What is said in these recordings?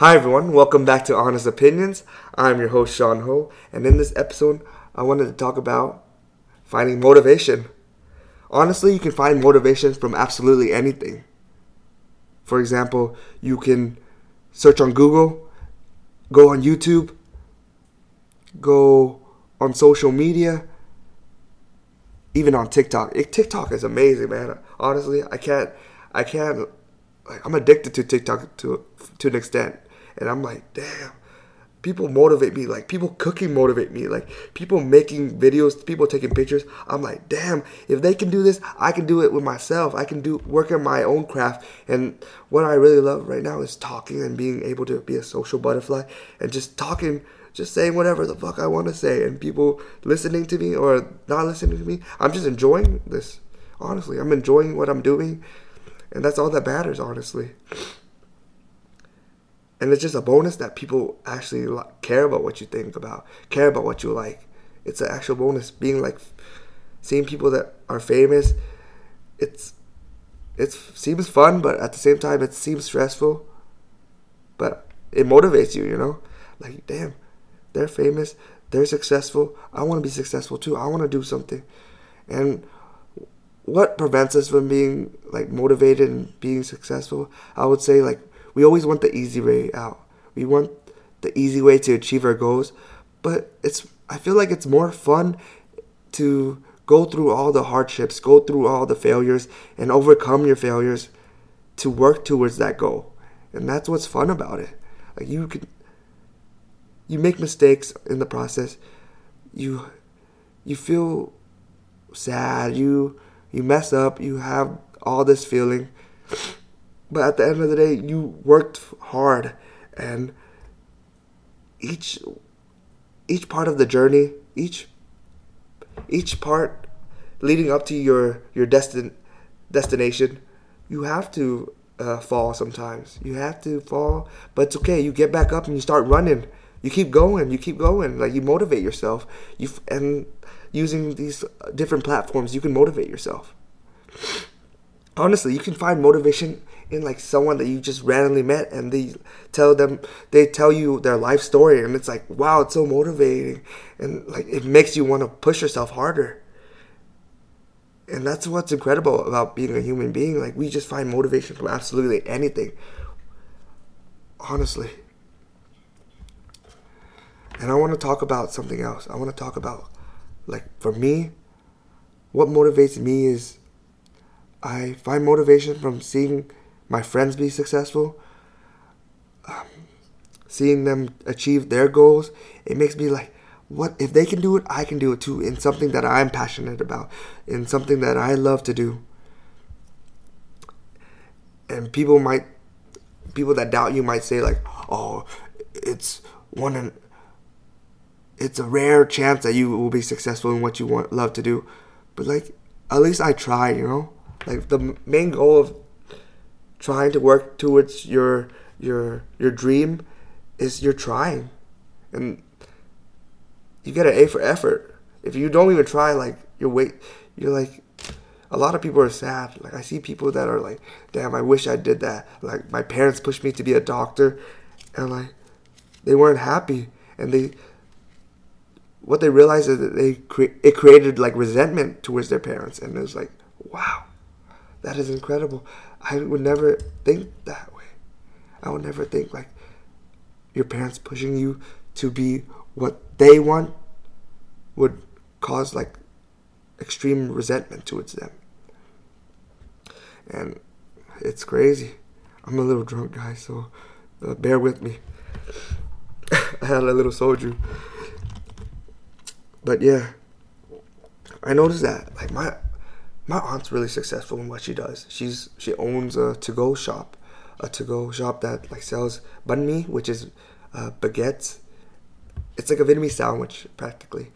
Hi everyone, welcome back to Honest Opinions. I'm your host Sean Ho, and in this episode, I wanted to talk about finding motivation. Honestly, you can find motivation from absolutely anything. For example, you can search on Google, go on YouTube, go on social media, even on TikTok. TikTok is amazing, man. Honestly, I can't, I can't, like, I'm addicted to TikTok to to an extent, and I'm like, damn. People motivate me, like people cooking motivate me, like people making videos, people taking pictures. I'm like, damn, if they can do this, I can do it with myself. I can do work in my own craft. And what I really love right now is talking and being able to be a social butterfly and just talking just saying whatever the fuck I want to say, and people listening to me or not listening to me. I'm just enjoying this. Honestly, I'm enjoying what I'm doing, and that's all that matters. Honestly, and it's just a bonus that people actually care about what you think about, care about what you like. It's an actual bonus. Being like seeing people that are famous, it's it seems fun, but at the same time, it seems stressful. But it motivates you, you know. Like, damn, they're famous, they're successful. I want to be successful too. I want to do something. And what prevents us from being like motivated and being successful? I would say like we always want the easy way out. We want the easy way to achieve our goals, but it's I feel like it's more fun to go through all the hardships, go through all the failures and overcome your failures to work towards that goal. And that's what's fun about it. Like you can you make mistakes in the process. You you feel sad. You you mess up. You have all this feeling. But at the end of the day, you worked hard and each each part of the journey, each each part leading up to your your destin destination, you have to uh, fall sometimes. You have to fall, but it's okay. You get back up and you start running. You keep going. You keep going. Like you motivate yourself. You and using these different platforms you can motivate yourself. Honestly you can find motivation in like someone that you just randomly met and they tell them they tell you their life story and it's like wow it's so motivating and like it makes you want to push yourself harder. And that's what's incredible about being a human being like we just find motivation from absolutely anything. Honestly. And I want to talk about something else. I want to talk about, like, for me, what motivates me is I find motivation from seeing my friends be successful, um, seeing them achieve their goals. It makes me like, what if they can do it, I can do it too, in something that I'm passionate about, in something that I love to do. And people might, people that doubt you might say like, oh, it's one in it's a rare chance that you will be successful in what you want love to do but like at least i try you know like the main goal of trying to work towards your your your dream is you're trying. And you get an a for effort. If you don't even try like you're wait you're like a lot of people are sad. Like i see people that are like damn i wish i did that. Like my parents pushed me to be a doctor and like they weren't happy. And they what they realized is that they cre- it created like resentment towards their parents, and it was like, wow, that is incredible. I would never think that way. I would never think like your parents pushing you to be what they want would cause like extreme resentment towards them. And it's crazy. I'm a little drunk, guys, so uh, bear with me. I had a little soju. But yeah, I noticed that like my my aunt's really successful in what she does. She's she owns a to go shop, a to go shop that like sells banh mi, which is uh, baguettes. It's like a Vietnamese sandwich practically,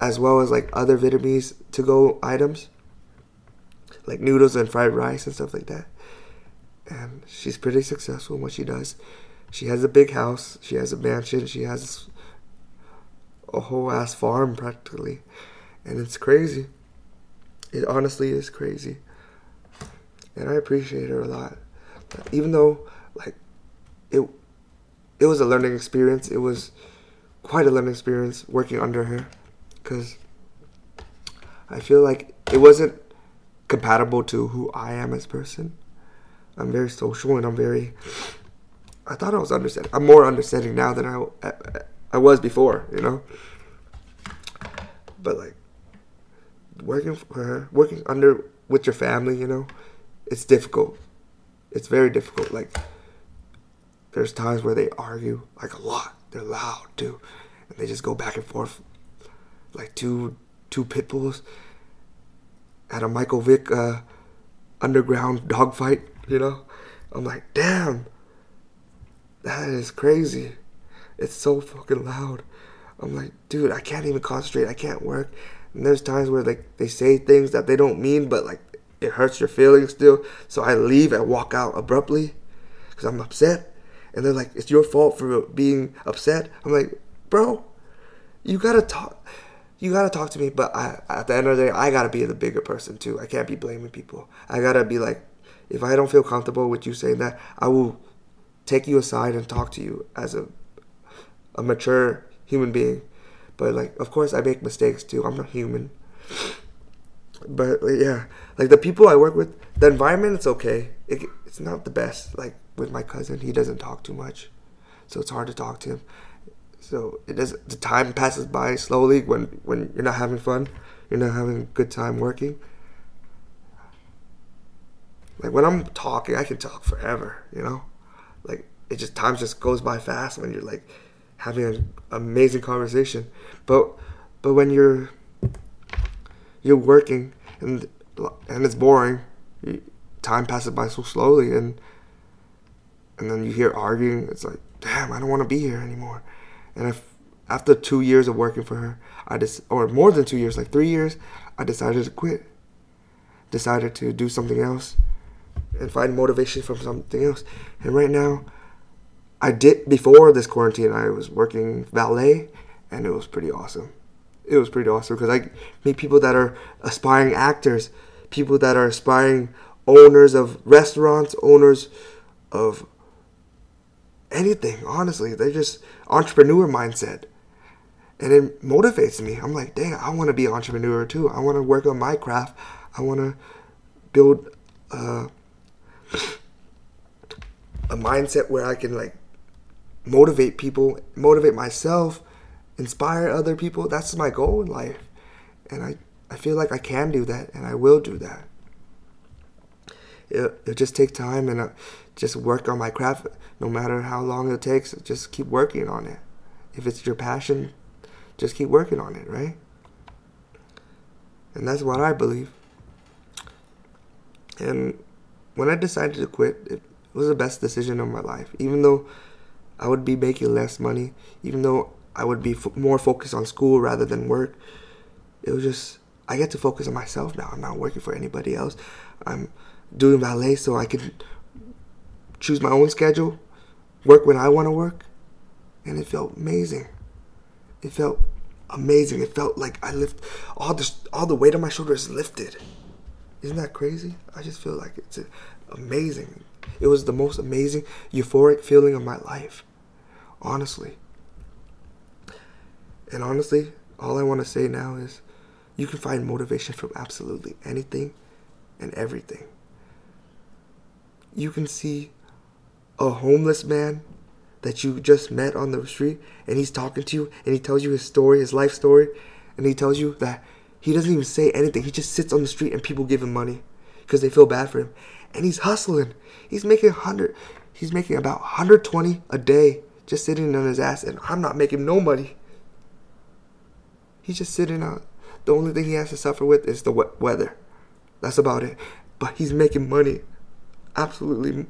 as well as like other Vietnamese to go items, like noodles and fried rice and stuff like that. And she's pretty successful in what she does. She has a big house. She has a mansion. She has a whole ass farm practically. And it's crazy. It honestly is crazy. And I appreciate her a lot. Even though like it it was a learning experience. It was quite a learning experience working under her because I feel like it wasn't compatible to who I am as a person. I'm very social and I'm very. I thought I was understanding. I'm more understanding now than I, I, I was before, you know. But like working for her, working under with your family, you know, it's difficult. It's very difficult. Like there's times where they argue like a lot. They're loud too, and they just go back and forth like two two pit bulls at a Michael Vick uh, underground dogfight. You know, I'm like, damn, that is crazy. It's so fucking loud. I'm like, dude, I can't even concentrate. I can't work. And there's times where like they say things that they don't mean, but like it hurts your feelings still. So I leave and walk out abruptly because I'm upset. And they're like, it's your fault for being upset. I'm like, bro, you gotta talk. You gotta talk to me. But I, at the end of the day, I gotta be the bigger person too. I can't be blaming people. I gotta be like, if I don't feel comfortable with you saying that, I will take you aside and talk to you as a a mature human being. But like, of course, I make mistakes too. I'm not human. But yeah, like the people I work with, the environment it's okay. It, it's not the best. Like with my cousin, he doesn't talk too much, so it's hard to talk to him. So it does. The time passes by slowly when when you're not having fun, you're not having a good time working. Like when I'm talking, I can talk forever. You know, like it just time just goes by fast when you're like having an amazing conversation. But but when you're you're working and and it's boring, time passes by so slowly, and and then you hear arguing. It's like, damn, I don't want to be here anymore. And if after two years of working for her, I just or more than two years, like three years, I decided to quit. Decided to do something else and find motivation from something else. And right now, I did before this quarantine. I was working valet, and it was pretty awesome. It was pretty awesome because I meet people that are aspiring actors, people that are aspiring owners of restaurants, owners of anything. Honestly, they're just entrepreneur mindset, and it motivates me. I'm like, dang, I want to be an entrepreneur too. I want to work on my craft. I want to build uh, a mindset where I can like motivate people, motivate myself, inspire other people. That's my goal in life. And I, I feel like I can do that and I will do that. It, it'll just take time and uh, just work on my craft no matter how long it takes. Just keep working on it. If it's your passion, just keep working on it, right? And that's what I believe. And when I decided to quit, it was the best decision of my life. Even though I would be making less money, even though I would be f- more focused on school rather than work. It was just I get to focus on myself now. I'm not working for anybody else. I'm doing valet so I can choose my own schedule, work when I want to work, and it felt amazing. It felt amazing. It felt like I lift all the all the weight on my shoulders lifted. Isn't that crazy? I just feel like it's amazing. It was the most amazing euphoric feeling of my life honestly. And honestly, all I want to say now is you can find motivation from absolutely anything and everything. You can see a homeless man that you just met on the street and he's talking to you and he tells you his story, his life story, and he tells you that he doesn't even say anything. He just sits on the street and people give him money because they feel bad for him. And he's hustling. He's making 100 he's making about 120 a day just sitting on his ass, and I'm not making no money. He's just sitting out. The only thing he has to suffer with is the wet weather. That's about it. But he's making money. Absolutely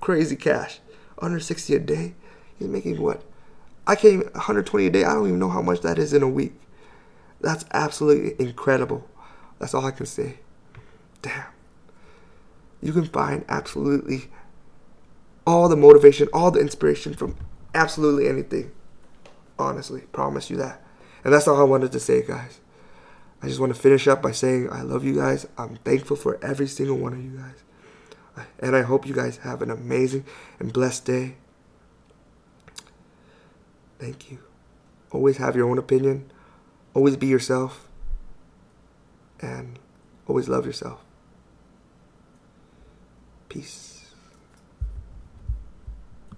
crazy cash. 160 a day. He's making what? I can't even, 120 a day. I don't even know how much that is in a week. That's absolutely incredible. That's all I can say. Damn. You can find absolutely all the motivation, all the inspiration from absolutely anything. Honestly, promise you that. And that's all I wanted to say, guys. I just want to finish up by saying I love you guys. I'm thankful for every single one of you guys. And I hope you guys have an amazing and blessed day. Thank you. Always have your own opinion. Always be yourself. And always love yourself. Peace.